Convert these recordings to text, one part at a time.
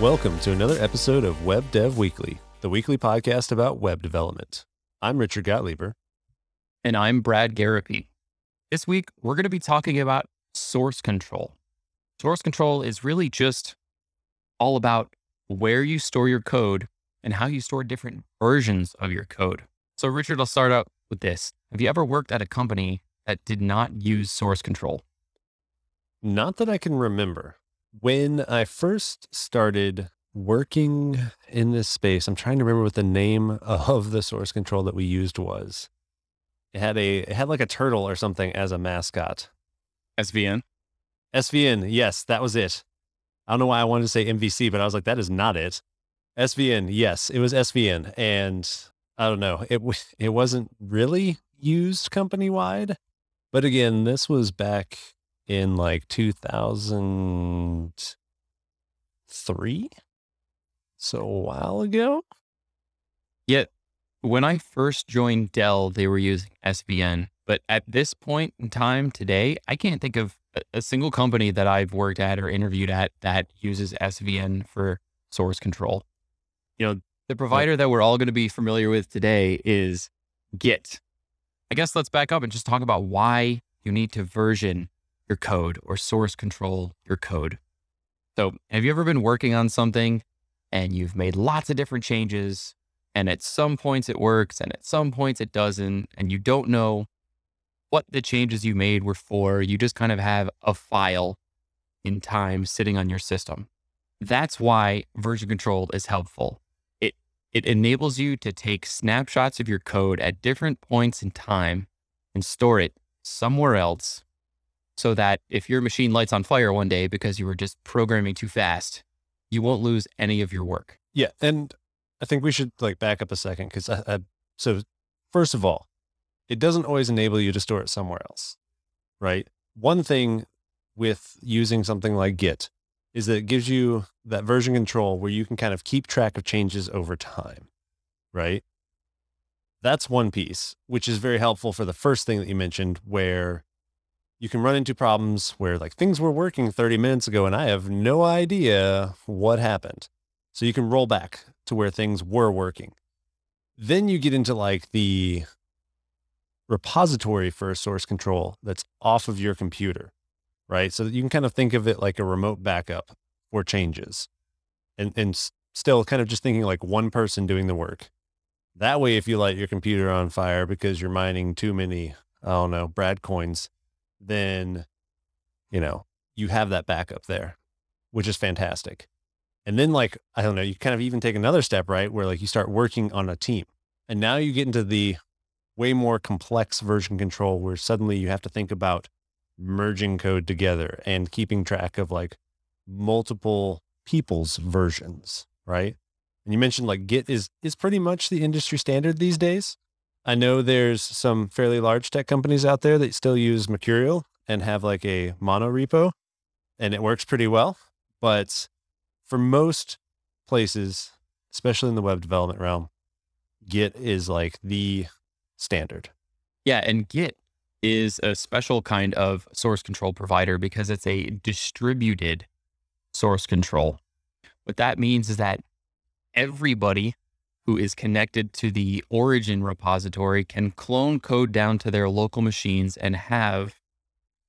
Welcome to another episode of Web Dev Weekly, the weekly podcast about web development. I'm Richard Gottleber. And I'm Brad Garropy. This week, we're going to be talking about source control. Source control is really just all about where you store your code and how you store different versions of your code. So, Richard, I'll start out with this. Have you ever worked at a company that did not use source control? Not that I can remember. When I first started working in this space, I'm trying to remember what the name of the source control that we used was. It had a it had like a turtle or something as a mascot. SVN. SVN, yes, that was it. I don't know why I wanted to say MVC, but I was like, that is not it. SVN, yes, it was SVN, and I don't know, it it wasn't really used company wide, but again, this was back in like 2003. So a while ago. Yet, when I first joined Dell, they were using SVN. But at this point in time today, I can't think of a, single company that I've worked at or interviewed at that uses SVN for source control. You know, the provider that we're all going to be familiar with today is Git. I guess let's back up and just talk about why you need to version your code or source control your code. So, have you ever been working on something and you've made lots of different changes, and at some points it works and at some points it doesn't, and you don't know what the changes you made were for? You just kind of have a file in time sitting on your system. That's why version control is helpful. It enables you to take snapshots of your code at different points in time and store it somewhere else so that if your machine lights on fire one day because you were just programming too fast, you won't lose any of your work. Yeah, and I think we should like back up a second because I, I, so first of all, it doesn't always enable you to store it somewhere else, right? One thing with using something like Git is that it gives you that version control where you can kind of keep track of changes over time, right? That's one piece, which is very helpful for the first thing that you mentioned, where you can run into problems where like things were working 30 minutes ago and I have no idea what happened. So you can roll back to where things were working. Then you get into like the repository for a source control that's off of your computer, right? So you can kind of think of it like a remote backup for changes and, and still kind of just thinking like one person doing the work. That way, if you light your computer on fire because you're mining too many, I don't know, Brad coins, then, you know, you have that backup there, which is fantastic. And then, like, I don't know, you kind of even take another step, right? Where like you start working on a team. And now you get into the way more complex version control where suddenly you have to think about merging code together and keeping track of like multiple people's versions, right? And you mentioned like Git is is pretty much the industry standard these days. I know there's some fairly large tech companies out there that still use Mercurial and have like a mono repo and it works pretty well. But for most places, especially in the web development realm, Git is like the standard. Yeah. And Git is a special kind of source control provider because it's a distributed source control. What that means is that everybody who is connected to the origin repository can clone code down to their local machines and have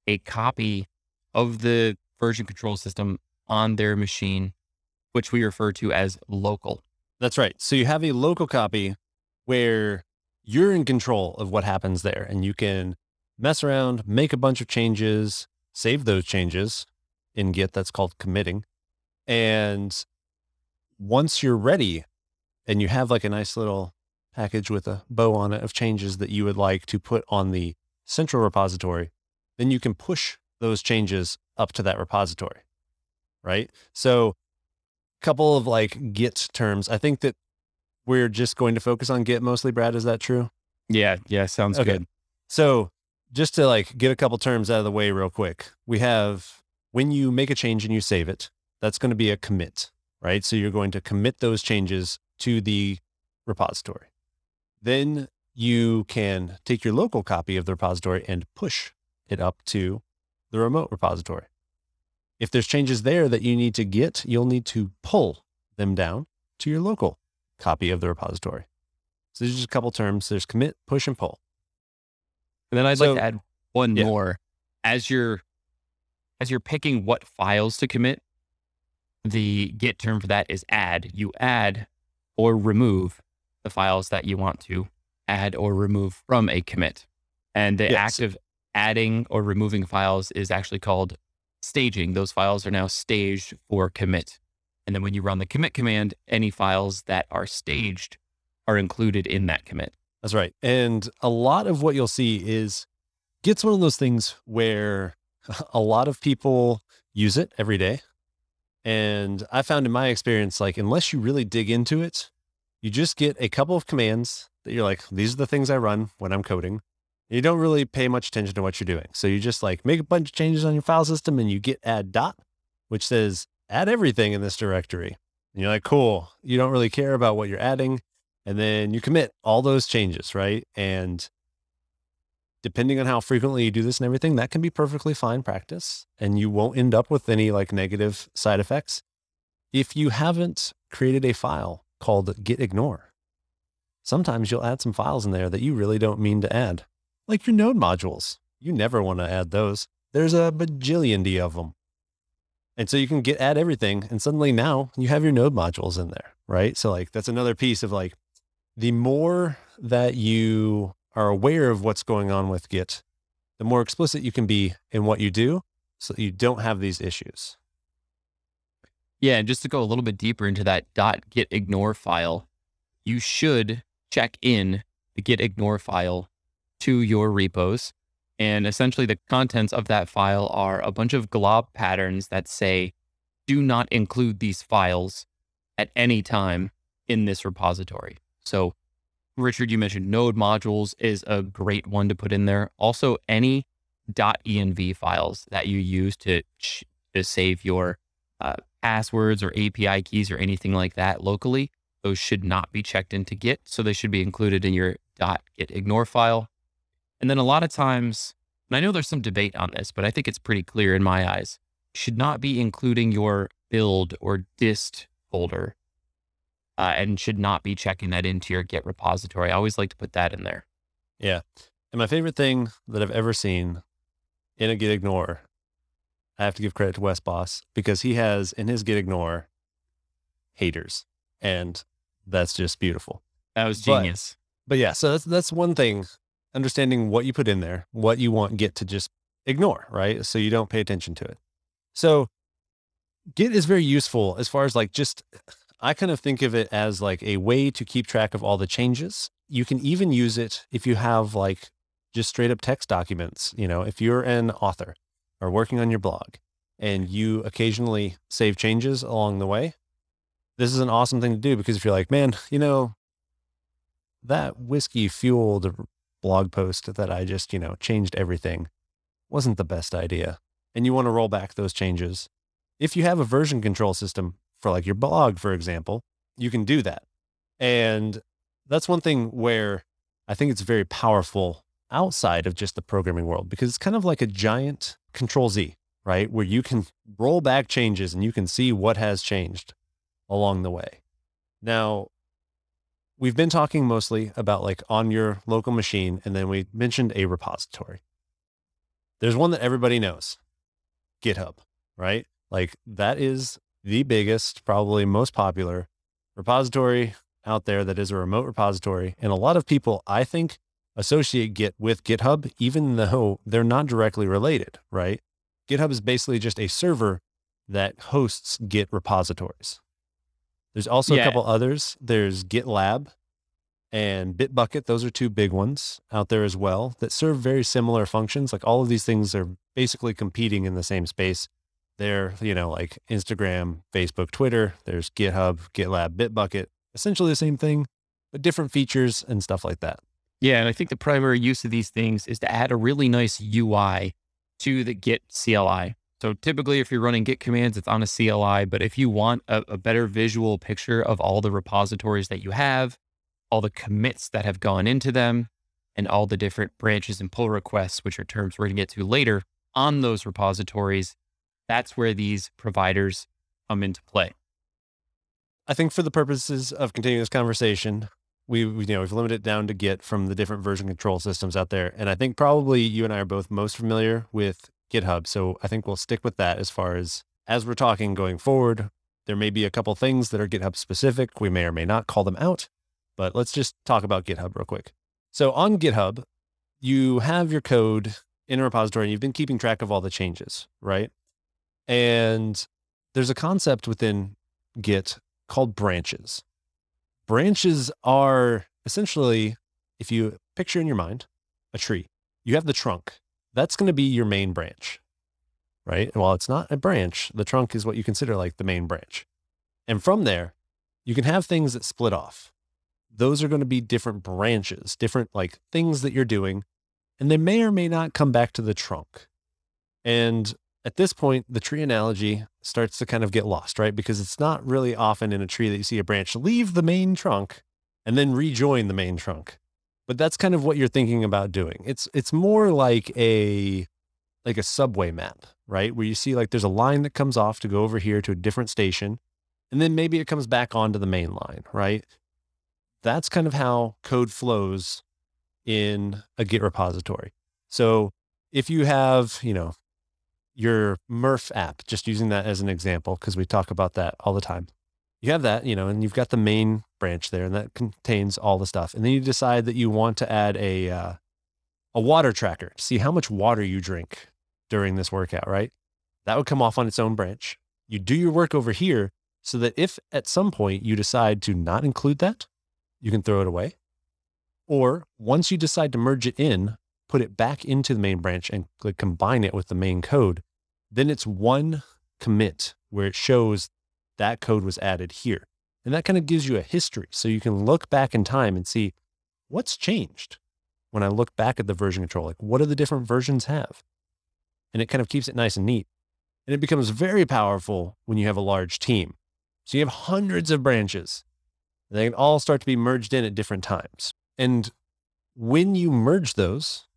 a copy of the version control system on their machine, which we refer to as local. That's right. So you have a local copy where you're in control of what happens there and you can mess around, make a bunch of changes, save those changes in Git. That's called committing. And once you're ready and you have like a nice little package with a bow on it of changes that you would like to put on the central repository, then you can push those changes up to that repository. Right. So, a couple of like Git terms. I think that we're just going to focus on Git mostly, Brad. Is that true? Yeah. Yeah. Sounds okay. good. So, just to like get a couple terms out of the way real quick, we have when you make a change and you save it, that's going to be a commit, right? So, you're going to commit those changes to the repository. Then you can take your local copy of the repository and push it up to the remote repository. If there's changes there that you need to get, you'll need to pull them down to your local copy of the repository. So there's just a couple terms. There's commit, push, and pull. And then I'd So- like to add one yeah. more. As you're as you're picking what files to commit, the Git term for that is add. You add or remove the files that you want to add or remove from a commit. And the Yes. act of adding or removing files is actually called staging. Those files are now staged for commit. And then when you run the commit command, any files that are staged are included in that commit. That's right. And a lot of what you'll see is Git's one of those things where a lot of people use it every day. And I found in my experience, like, unless you really dig into it, you just get a couple of commands that you're like, these are the things I run when I'm coding. You don't really pay much attention to what you're doing. So you just like make a bunch of changes on your file system and you git add dot, which says add everything in this directory. And you're like, cool. You don't really care about what you're adding and then you commit all those changes, right? And depending on how frequently you do this and everything, that can be perfectly fine practice and you won't end up with any like negative side effects. If you haven't created a file called git ignore, sometimes you'll add some files in there that you really don't mean to add, like your node modules. You never want to add those. There's a bajillion D of them. And so you can git add everything and suddenly now you have your node modules in there, right? So like that's another piece of like the more that you are aware of what's going on with Git, the more explicit you can be in what you do so that you don't have these issues. Yeah, and just to go a little bit deeper into that .git ignore file, you should check in the git ignore file to your repos. And essentially the contents of that file are a bunch of glob patterns that say, do not include these files at any time in this repository. So Richard, you mentioned node modules is a great one to put in there. Also, any .env files that you use to, to save your uh, passwords or API keys or anything like that locally, those should not be checked into Git. So they should be included in your .git ignore file. And then a lot of times, and I know there's some debate on this, but I think it's pretty clear in my eyes, should not be including your build or dist folder uh, and should not be checking that into your Git repository. I always like to put that in there. Yeah. And my favorite thing that I've ever seen in a git ignore, I have to give credit to Wes Bos because he has in his git ignore haters. And that's just beautiful. That was But- genius. But yeah, so that's that's one thing, understanding what you put in there, what you want Git to just ignore, right? So you don't pay attention to it. So Git is very useful as far as like just I kind of think of it as like a way to keep track of all the changes. You can even use it if you have like just straight up text documents, you know, if you're an author or working on your blog and you occasionally save changes along the way, this is an awesome thing to do because if you're like, man, you know, that whiskey fueled blog post that I just, you know, changed everything wasn't the best idea. And you want to roll back those changes. If you have a version control system for like your blog, for example, you can do that. And that's one thing where I think it's very powerful outside of just the programming world because it's kind of like a giant control Z, right? Where you can roll back changes and you can see what has changed along the way. Now, we've been talking mostly about like on your local machine, and then we mentioned a repository. There's one that everybody knows GitHub, right? Like that is the biggest, probably most popular repository out there that is a remote repository. And a lot of people, I think, associate Git with GitHub, even though they're not directly related, right? GitHub is basically just a server that hosts Git repositories. There's also Yeah. a couple others. There's GitLab and Bitbucket. Those are two big ones out there as well that serve very similar functions. Like all of these things are basically competing in the same space. They're, you know, like Instagram, Facebook, Twitter. There's GitHub, GitLab, Bitbucket. Essentially the same thing, but different features and stuff like that. Yeah, and I think the primary use of these things is to add a really nice UI to the Git CLI. So typically, if you're running Git commands, it's on a CLI. But if you want a, a better visual picture of all the repositories that you have, all the commits that have gone into them, and all the different branches and pull requests, which are terms we're going to get to later, on those repositories, that's where these providers come into play. I think for the purposes of continuing this conversation, we, we, you know we've limited it down to Git from the different version control systems out there, and I think probably you and I are both most familiar with GitHub. So I think we'll stick with that as far as as we're talking going forward. There may be a couple things that are GitHub specific. We may or may not call them out, but let's just talk about GitHub real quick. So on GitHub, you have your code in a repository and you've been keeping track of all the changes, right? And there's a concept within Git called branches. Branches are essentially, if you picture in your mind a tree, you have the trunk. That's going to be your main branch, right? And while it's not a branch, the trunk is what you consider like the main branch. And from there, you can have things that split off. Those are going to be different branches, different like things that you're doing, and they may or may not come back to the trunk. And at this point, the tree analogy starts to kind of get lost, right? Because it's not really often in a tree that you see a branch leave the main trunk and then rejoin the main trunk. But that's kind of what you're thinking about doing. It's it's more like a like a subway map, right? Where you see like there's a line that comes off to go over here to a different station, and then maybe it comes back onto the main line, right? That's kind of how code flows in a Git repository. So if you have, you know, your Murph app, just using that as an example, because we talk about that all the time. You have that, you know, and you've got the main branch there, and that contains all the stuff. And then you decide that you want to add a uh, a water tracker see how much water you drink during this workout, right? That would come off on its own branch. You do your work over here so that if at some point you decide to not include that, you can throw it away. Or once you decide to merge it in, put it back into the main branch and combine it with the main code, then it's one commit where it shows that code was added here. And that kind of gives you a history. So you can look back in time and see what's changed when I look back at the version control. Like, what do the different versions have? And it kind of keeps it nice and neat. And it becomes very powerful when you have a large team. So you have hundreds of branches. And they can all start to be merged in at different times. And when you merge those,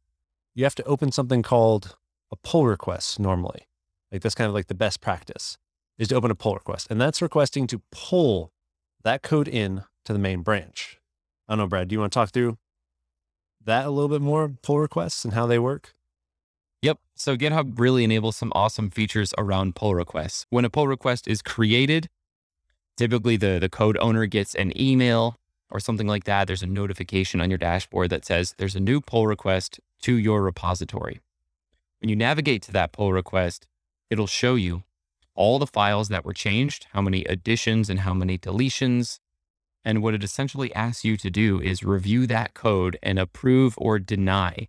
you have to open something called a pull request normally. Like that's kind of like the best practice is to open a pull request. And that's requesting to pull that code in to the main branch. I don't know, Brad, do you want to talk through that a little bit more, pull requests and how they work? Yep. So GitHub really enables some awesome features around pull requests. When a pull request is created, typically the, the code owner gets an email or something like that. There's a notification on your dashboard that says there's a new pull request to your repository. When you navigate to that pull request, it'll show you all the files that were changed, how many additions and how many deletions. And what it essentially asks you to do is review that code and approve or deny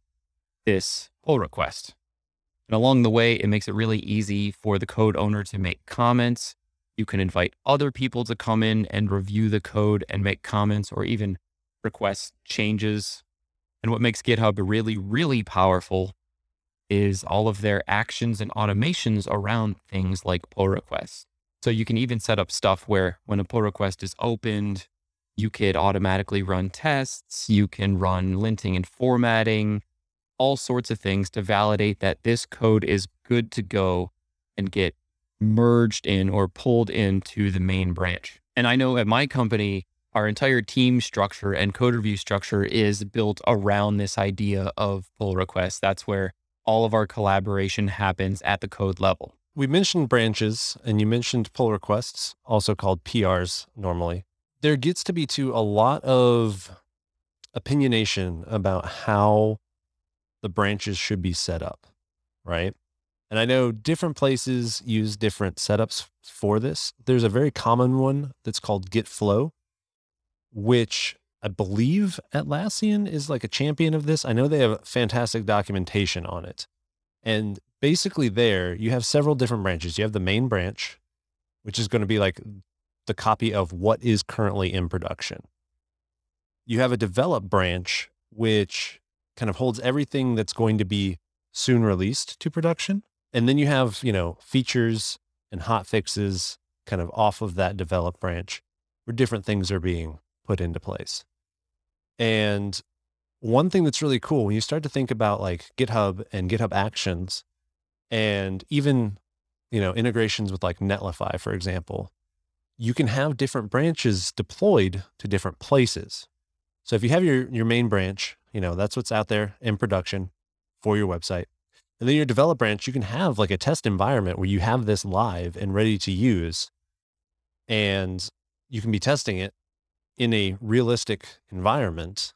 this pull request. And along the way, it makes it really easy for the code owner to make comments. You can invite other people to come in and review the code and make comments or even request changes and what makes GitHub really, really powerful is all of their actions and automations around things like pull requests. So you can even set up stuff where when a pull request is opened, you could automatically run tests, you can run linting and formatting, all sorts of things to validate that this code is good to go and get merged in or pulled into the main branch. And I know at my company, our entire team structure and code review structure is built around this idea of pull requests. That's where all of our collaboration happens at the code level. We mentioned branches and you mentioned pull requests, also called PRs normally. There gets to be to a lot of opinionation about how the branches should be set up, right? And I know different places use different setups for this. There's a very common one that's called Git Flow, which I believe Atlassian is like a champion of this. I know they have fantastic documentation on it. And basically, there you have several different branches. You have the main branch, which is going to be like the copy of what is currently in production. You have a develop branch, which kind of holds everything that's going to be soon released to production. And then you have, you know, features and hot fixes kind of off of that develop branch where different things are being put into place. And one thing that's really cool when you start to think about like GitHub and GitHub Actions, And even, you know, integrations with like Netlify, for example, you can have different branches deployed to different places. So if you have your, your main branch, you know, that's what's out there in production for your website. And then your develop branch, you can have like a test environment where you have this live and ready to use. And you can be testing it in a realistic environment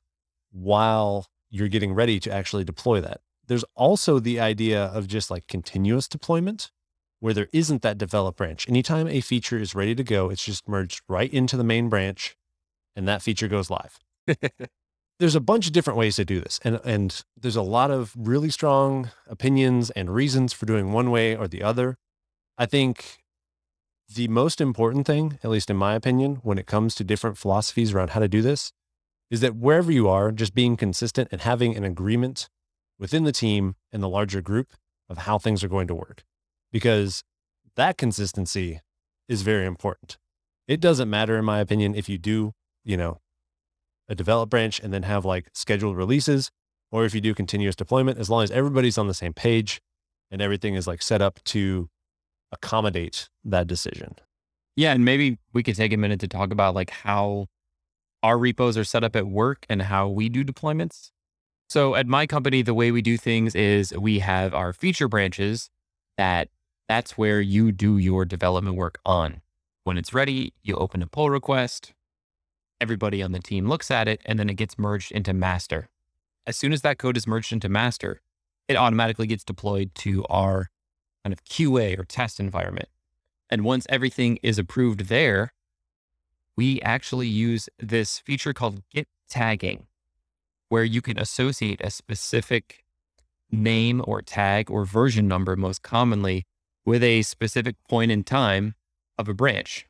while you're getting ready to actually deploy that. There's also the idea of just like continuous deployment where there isn't that develop branch. Anytime a feature is ready to go, it's just merged right into the main branch and that feature goes live. there's a bunch of different ways to do this. And, and there's a lot of really strong opinions and reasons for doing one way or the other. I think the most important thing, at least in my opinion, when it comes to different philosophies around how to do this, is that wherever you are, just being consistent and having an agreement within the team and the larger group of how things are going to work. Because that consistency is very important. It doesn't matter, in my opinion, if you do, you know, a develop branch and then have like scheduled releases, or if you do continuous deployment, as long as everybody's on the same page and everything is like set up to accommodate that decision. Yeah. And maybe we could take a minute to talk about like how our repos are set up at work and how we do deployments. So at my company, the way we do things is we have our feature branches that that's where you do your development work on. When it's ready, you open a pull request. Everybody on the team looks at it and then it gets merged into master. As soon as that code is merged into master, it automatically gets deployed to our kind of QA or test environment. And once everything is approved there, we actually use this feature called Git tagging, where you can associate a specific name or tag or version number, most commonly, with a specific point in time of a branch.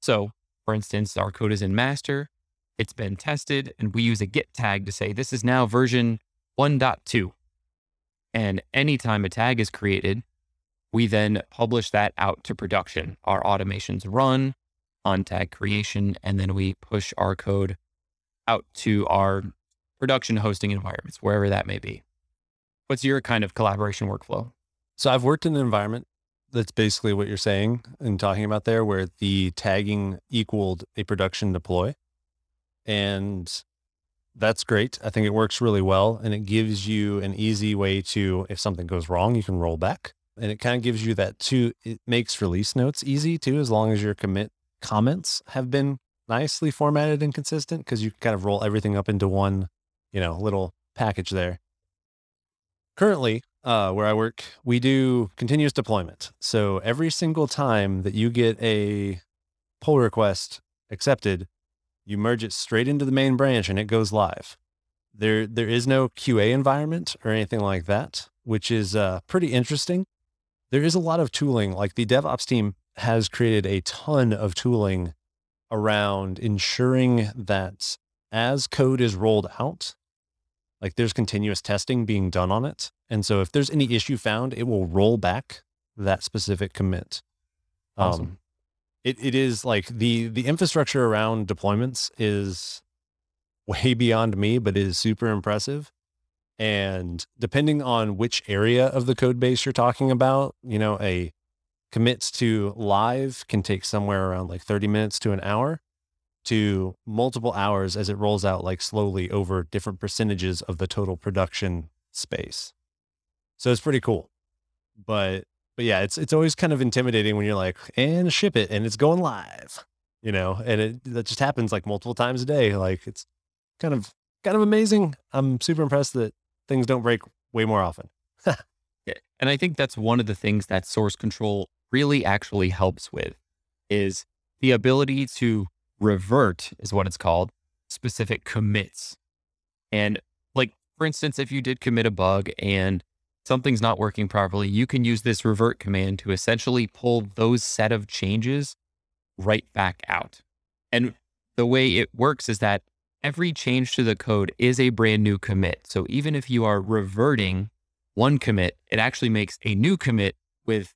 So, for instance, our code is in master, it's been tested, and we use a Git tag to say this is now version 1.2. And anytime a tag is created, we then publish that out to production. Our automations run on tag creation, and then we push our code out to our production hosting environments, wherever that may be. What's your kind of collaboration workflow? So I've worked in an environment that's basically what you're saying and talking about there, where the tagging equaled a production deploy. And that's great. I think it works really well. And it gives you an easy way to, if something goes wrong, you can roll back and it kind of gives you that too. It makes release notes easy too, as long as your commit comments have been nicely formatted and consistent, because you can kind of roll everything up into one, you know, little package there. Currently, uh, where I work, we do continuous deployment. So every single time that you get a pull request accepted, you merge it straight into the main branch and it goes live. There, there is no QA environment or anything like that, which is uh, pretty interesting there is a lot of tooling. Like the DevOps team has created a ton of tooling around ensuring that as code is rolled out, like there's continuous testing being done on it. And so if there's any issue found, it will roll back that specific commit. Awesome. Um, it, it is like the the infrastructure around deployments is way beyond me, but it is super impressive. And depending on which area of the code base you're talking about, you know, a commits to live can take somewhere around like 30 minutes to an hour to multiple hours as it rolls out like slowly over different percentages of the total production space. So it's pretty cool. But but yeah, it's it's always kind of intimidating when you're like, and ship it and it's going live. You know, and it that just happens like multiple times a day. Like it's kind of kind of amazing. I'm super impressed that things don't break way more often. And I think that's one of the things that source control really actually helps with is the ability to revert is what it's called specific commits. And like, for instance, if you did commit a bug and something's not working properly, you can use this revert command to essentially pull those set of changes right back out. And the way it works is that every change to the code is a brand new commit. So even if you are reverting one commit, it actually makes a new commit with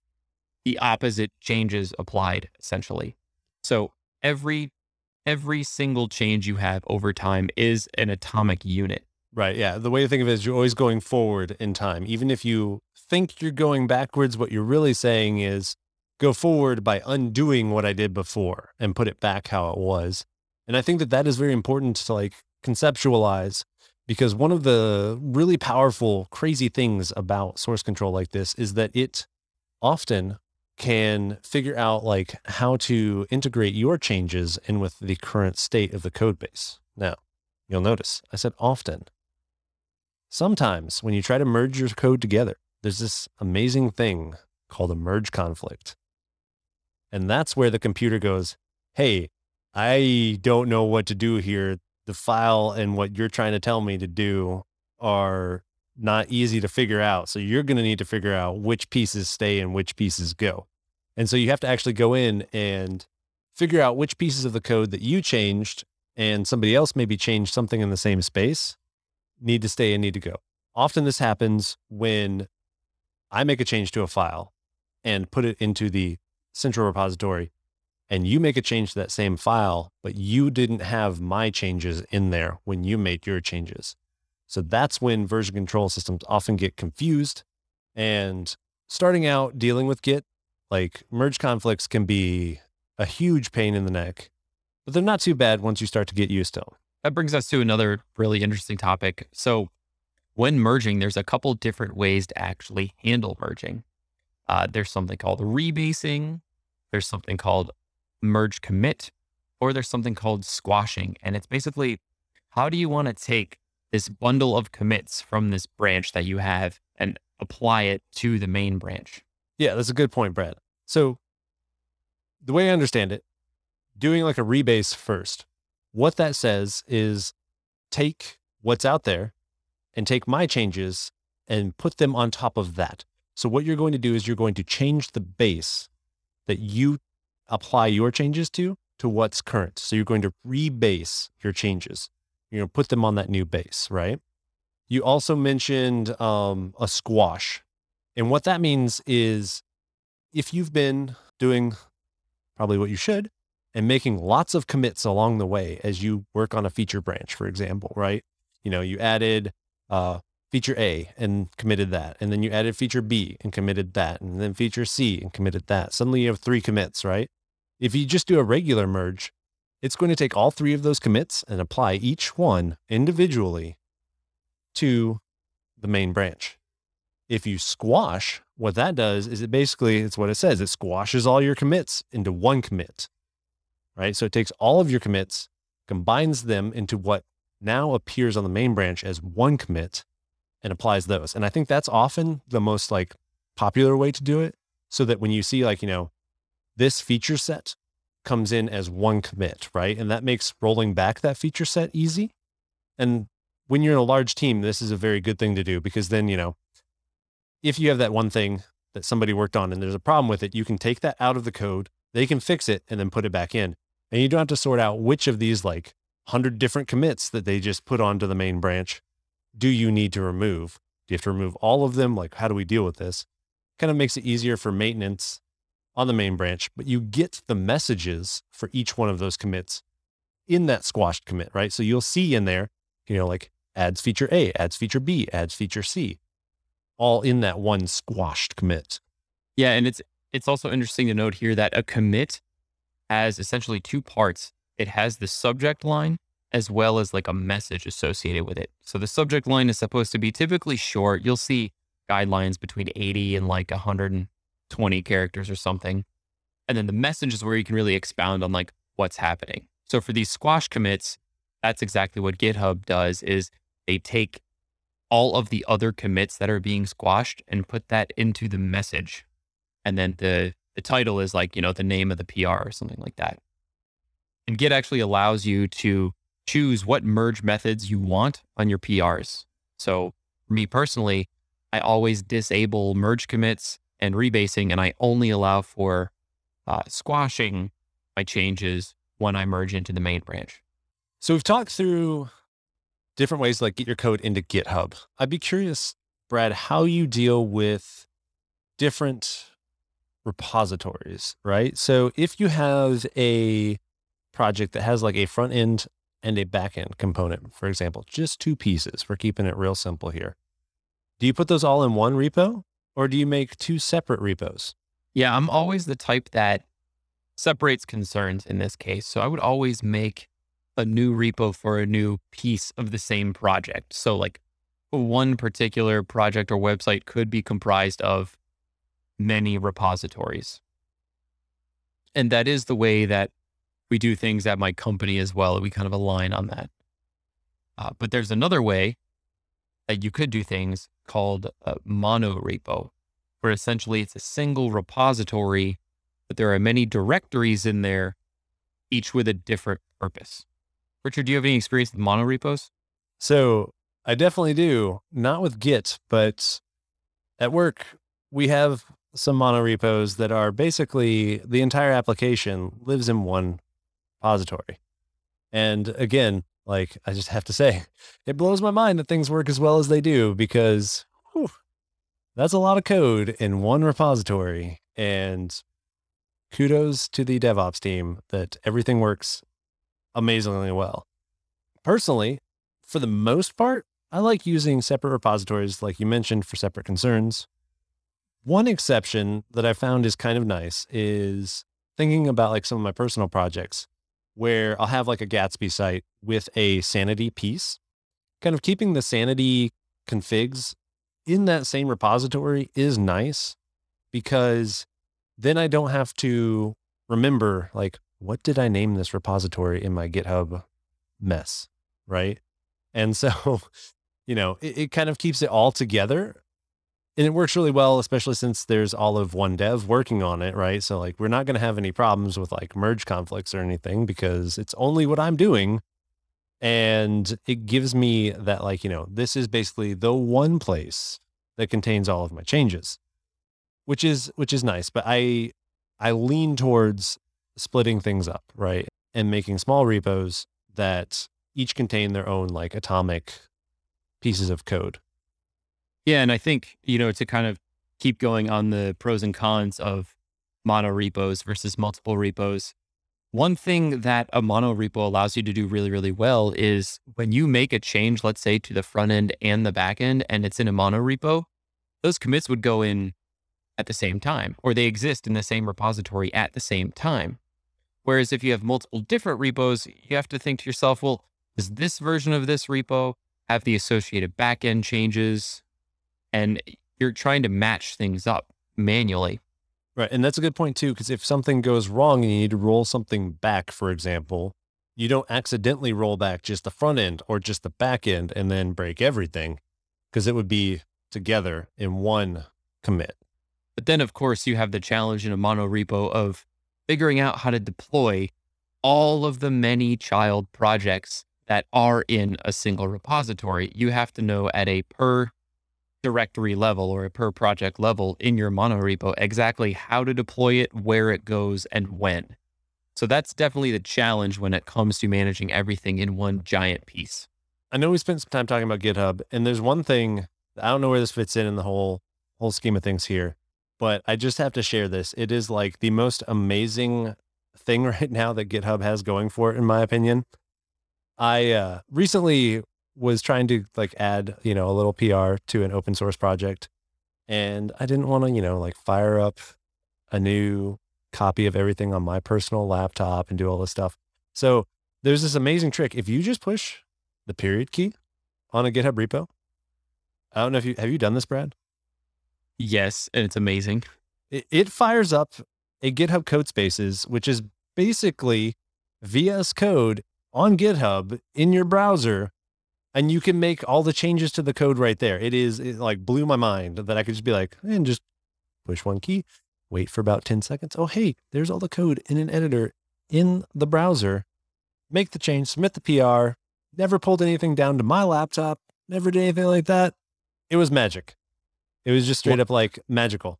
the opposite changes applied essentially. So every every single change you have over time is an atomic unit. Right. Yeah. The way to think of it is you're always going forward in time. Even if you think you're going backwards, what you're really saying is go forward by undoing what I did before and put it back how it was. And I think that that is very important to like conceptualize because one of the really powerful, crazy things about source control like this is that it often can figure out like how to integrate your changes in with the current state of the code base. Now, you'll notice I said often. Sometimes when you try to merge your code together, there's this amazing thing called a merge conflict. And that's where the computer goes, Hey, I don't know what to do here. The file and what you're trying to tell me to do are not easy to figure out. So you're going to need to figure out which pieces stay and which pieces go. And so you have to actually go in and figure out which pieces of the code that you changed and somebody else maybe changed something in the same space need to stay and need to go. Often this happens when I make a change to a file and put it into the central repository and you make a change to that same file, but you didn't have my changes in there when you made your changes. So that's when version control systems often get confused. And starting out dealing with Git, like merge conflicts can be a huge pain in the neck, but they're not too bad once you start to get used to them. That brings us to another really interesting topic. So, when merging, there's a couple different ways to actually handle merging. Uh, there's something called rebasing, there's something called merge commit, or there's something called squashing. And it's basically how do you want to take this bundle of commits from this branch that you have and apply it to the main branch? Yeah, that's a good point, Brad. So, the way I understand it, doing like a rebase first, what that says is take what's out there and take my changes and put them on top of that. So, what you're going to do is you're going to change the base that you apply your changes to to what's current. So, you're going to rebase your changes. You're going to put them on that new base, right? You also mentioned um, a squash. And what that means is if you've been doing probably what you should and making lots of commits along the way as you work on a feature branch, for example, right? You know, you added uh, feature A and committed that. And then you added feature B and committed that. And then feature C and committed that. Suddenly you have three commits, right? If you just do a regular merge, it's going to take all three of those commits and apply each one individually to the main branch. If you squash, what that does is it basically, it's what it says, it squashes all your commits into one commit, right? So it takes all of your commits, combines them into what now appears on the main branch as one commit and applies those. And I think that's often the most like popular way to do it so that when you see like, you know, this feature set comes in as one commit, right? And that makes rolling back that feature set easy. And when you're in a large team, this is a very good thing to do because then, you know, if you have that one thing that somebody worked on and there's a problem with it, you can take that out of the code, they can fix it and then put it back in. And you don't have to sort out which of these like 100 different commits that they just put onto the main branch do you need to remove? Do you have to remove all of them? Like, how do we deal with this? Kind of makes it easier for maintenance on the main branch, but you get the messages for each one of those commits in that squashed commit, right? So you'll see in there, you know, like adds feature A, adds feature B, adds feature C, all in that one squashed commit. Yeah. And it's, it's also interesting to note here that a commit has essentially two parts. It has the subject line as well as like a message associated with it. So the subject line is supposed to be typically short. You'll see guidelines between 80 and like 120 characters or something. And then the message is where you can really expound on like what's happening. So for these squash commits, that's exactly what GitHub does is they take all of the other commits that are being squashed and put that into the message. And then the the title is like, you know, the name of the PR or something like that. And Git actually allows you to choose what merge methods you want on your PRs. So for me personally, I always disable merge commits and rebasing, and I only allow for uh, squashing my changes when I merge into the main branch. So we've talked through different ways to like get your code into GitHub. I'd be curious, Brad, how you deal with different repositories, right? So if you have a project that has like a front end and a back end component, for example, just two pieces. We're keeping it real simple here. Do you put those all in one repo or do you make two separate repos? Yeah, I'm always the type that separates concerns in this case. So I would always make a new repo for a new piece of the same project. So, like one particular project or website could be comprised of many repositories. And that is the way that we do things at my company as well. We kind of align on that. Uh, but there's another way that you could do things called mono repo, where essentially it's a single repository, but there are many directories in there, each with a different purpose. Richard, do you have any experience with mono repos? So I definitely do. Not with Git, but at work, we have some mono repos that are basically the entire application lives in one repository. And again, like I just have to say, it blows my mind that things work as well as they do because whew, that's a lot of code in one repository. And kudos to the DevOps team that everything works amazingly well. Personally, for the most part, I like using separate repositories, like you mentioned, for separate concerns. One exception that I found is kind of nice is thinking about like some of my personal projects where I'll have like a Gatsby site with a sanity piece, kind of keeping the sanity configs in that same repository is nice because then I don't have to remember like, what did I name this repository in my GitHub mess? Right. And so, you know, it, it kind of keeps it all together and it works really well, especially since there's all of one dev working on it, right? So like we're not going to have any problems with like merge conflicts or anything because it's only what I'm doing. And it gives me that like, you know, this is basically the one place that contains all of my changes. Which is which is nice, but I I lean towards splitting things up, right? And making small repos that each contain their own like atomic pieces of code. Yeah. And I think, you know, to kind of keep going on the pros and cons of mono repos versus multiple repos, one thing that a mono repo allows you to do really, really well is when you make a change, let's say to the front end and the back end, and it's in a mono repo, those commits would go in at the same time, or they exist in the same repository at the same time. Whereas if you have multiple different repos, you have to think to yourself, well, does this version of this repo have the associated backend changes? And you're trying to match things up manually. Right. And that's a good point too, because if something goes wrong and you need to roll something back, for example, you don't accidentally roll back just the front end or just the back end and then break everything because it would be together in one commit. But then, of course, you have the challenge in a mono repo of figuring out how to deploy all of the many child projects that are in a single repository. You have to know at a per directory level or a per project level in your monorepo exactly how to deploy it, where it goes, and when. So that's definitely the challenge when it comes to managing everything in one giant piece. I know we spent some time talking about GitHub, and there's one thing I don't know where this fits in in the whole whole scheme of things here, but I just have to share this. It is like the most amazing thing right now that GitHub has going for it, in my opinion. I uh, recently was trying to like add, you know, a little PR to an open source project. And I didn't want to, you know, like fire up a new copy of everything on my personal laptop and do all this stuff. So there's this amazing trick. If you just push the period key on a GitHub repo, I don't know if you have you done this, Brad? Yes, and it's amazing. It, it fires up a GitHub Codespaces, which is basically VS Code on GitHub in your browser and you can make all the changes to the code right there. It is it like blew my mind that I could just be like, and just push one key, wait for about 10 seconds. Oh, hey, there's all the code in an editor in the browser. Make the change, submit the PR. Never pulled anything down to my laptop, never did anything like that. It was magic. It was just straight up like magical.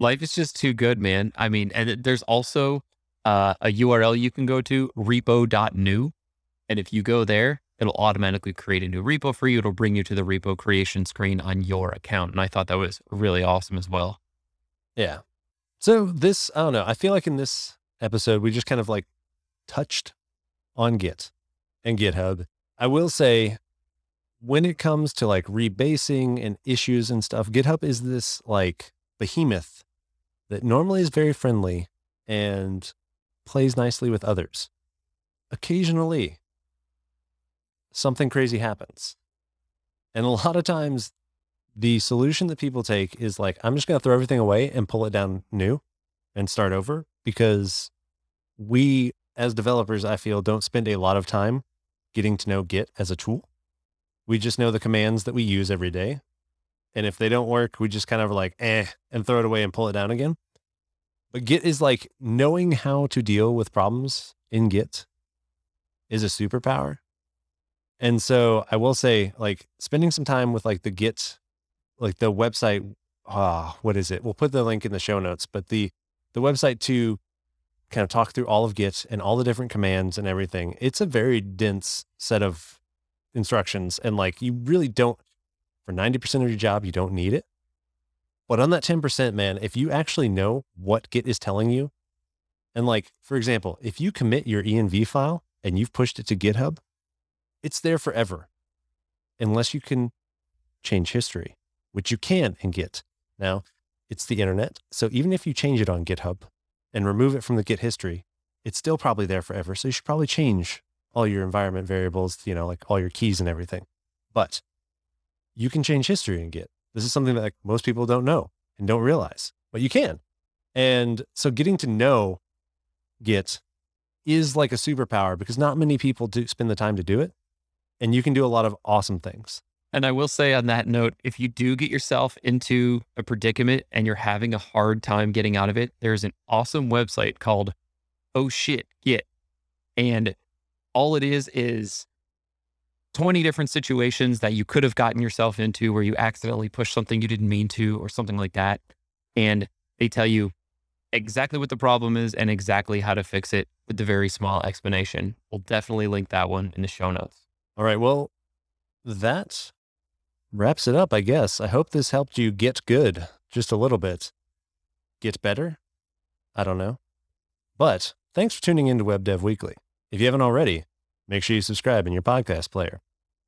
Life is just too good, man. I mean, and there's also uh, a URL you can go to, repo.new. And if you go there, it'll automatically create a new repo for you. It'll bring you to the repo creation screen on your account. And I thought that was really awesome as well. Yeah. So this, I don't know. I feel like in this episode, we just kind of like touched on Git. and GitHub. I will say when it comes to like rebasing and issues and stuff, GitHub is this like behemoth that normally is very friendly and plays nicely with others. Occasionally, something crazy happens. And a lot of times, the solution that people take is like, I'm just going to throw everything away and pull it down new and start over because we, as developers, I feel, don't spend a lot of time getting to know Git as a tool. We just know the commands that we use every day. And if they don't work, we just kind of like, eh, and throw it away and pull it down again. But Git is like knowing how to deal with problems in Git is a superpower. And so I will say, like, spending some time with like the Git, like the website, ah, what is it? We'll put the link in the show notes, but the the website to kind of talk through all of Git and all the different commands and everything. It's a very dense set of instructions. And like you really don't for 90% of your job, you don't need it. But on that 10%, man, if you actually know what Git is telling you, and like, for example, if you commit your env file and you've pushed it to GitHub, it's there forever unless you can change history, which you can in Git. Now, it's the internet. So even if you change it on GitHub and remove it from the Git history, it's still probably there forever. So you should probably change all your environment variables, you know, like all your keys and everything. But you can change history in Git. This is something that like most people don't know and don't realize, but you can. And so getting to know Git is like a superpower because not many people do spend the time to do it. And you can do a lot of awesome things. And I will say on that note, if you do get yourself into a predicament and you're having a hard time getting out of it, there's an awesome website called Oh Shit Git. And all it is is 20 different situations that you could have gotten yourself into where you accidentally pushed something you didn't mean to or something like that. And they tell you exactly what the problem is and exactly how to fix it with the very small explanation. We'll definitely link that one in the show notes. All right. Well, that wraps it up, I guess. I hope this helped you get good just a little bit. Get better? I don't know. But thanks for tuning in to Web Dev Weekly. If you haven't already, make sure you subscribe in your podcast player.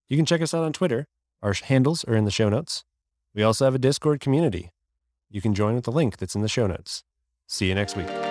You can check us out on Twitter. Our handles are in the show notes. We also have a Discord community. You can join with the link that's in the show notes. See you next week.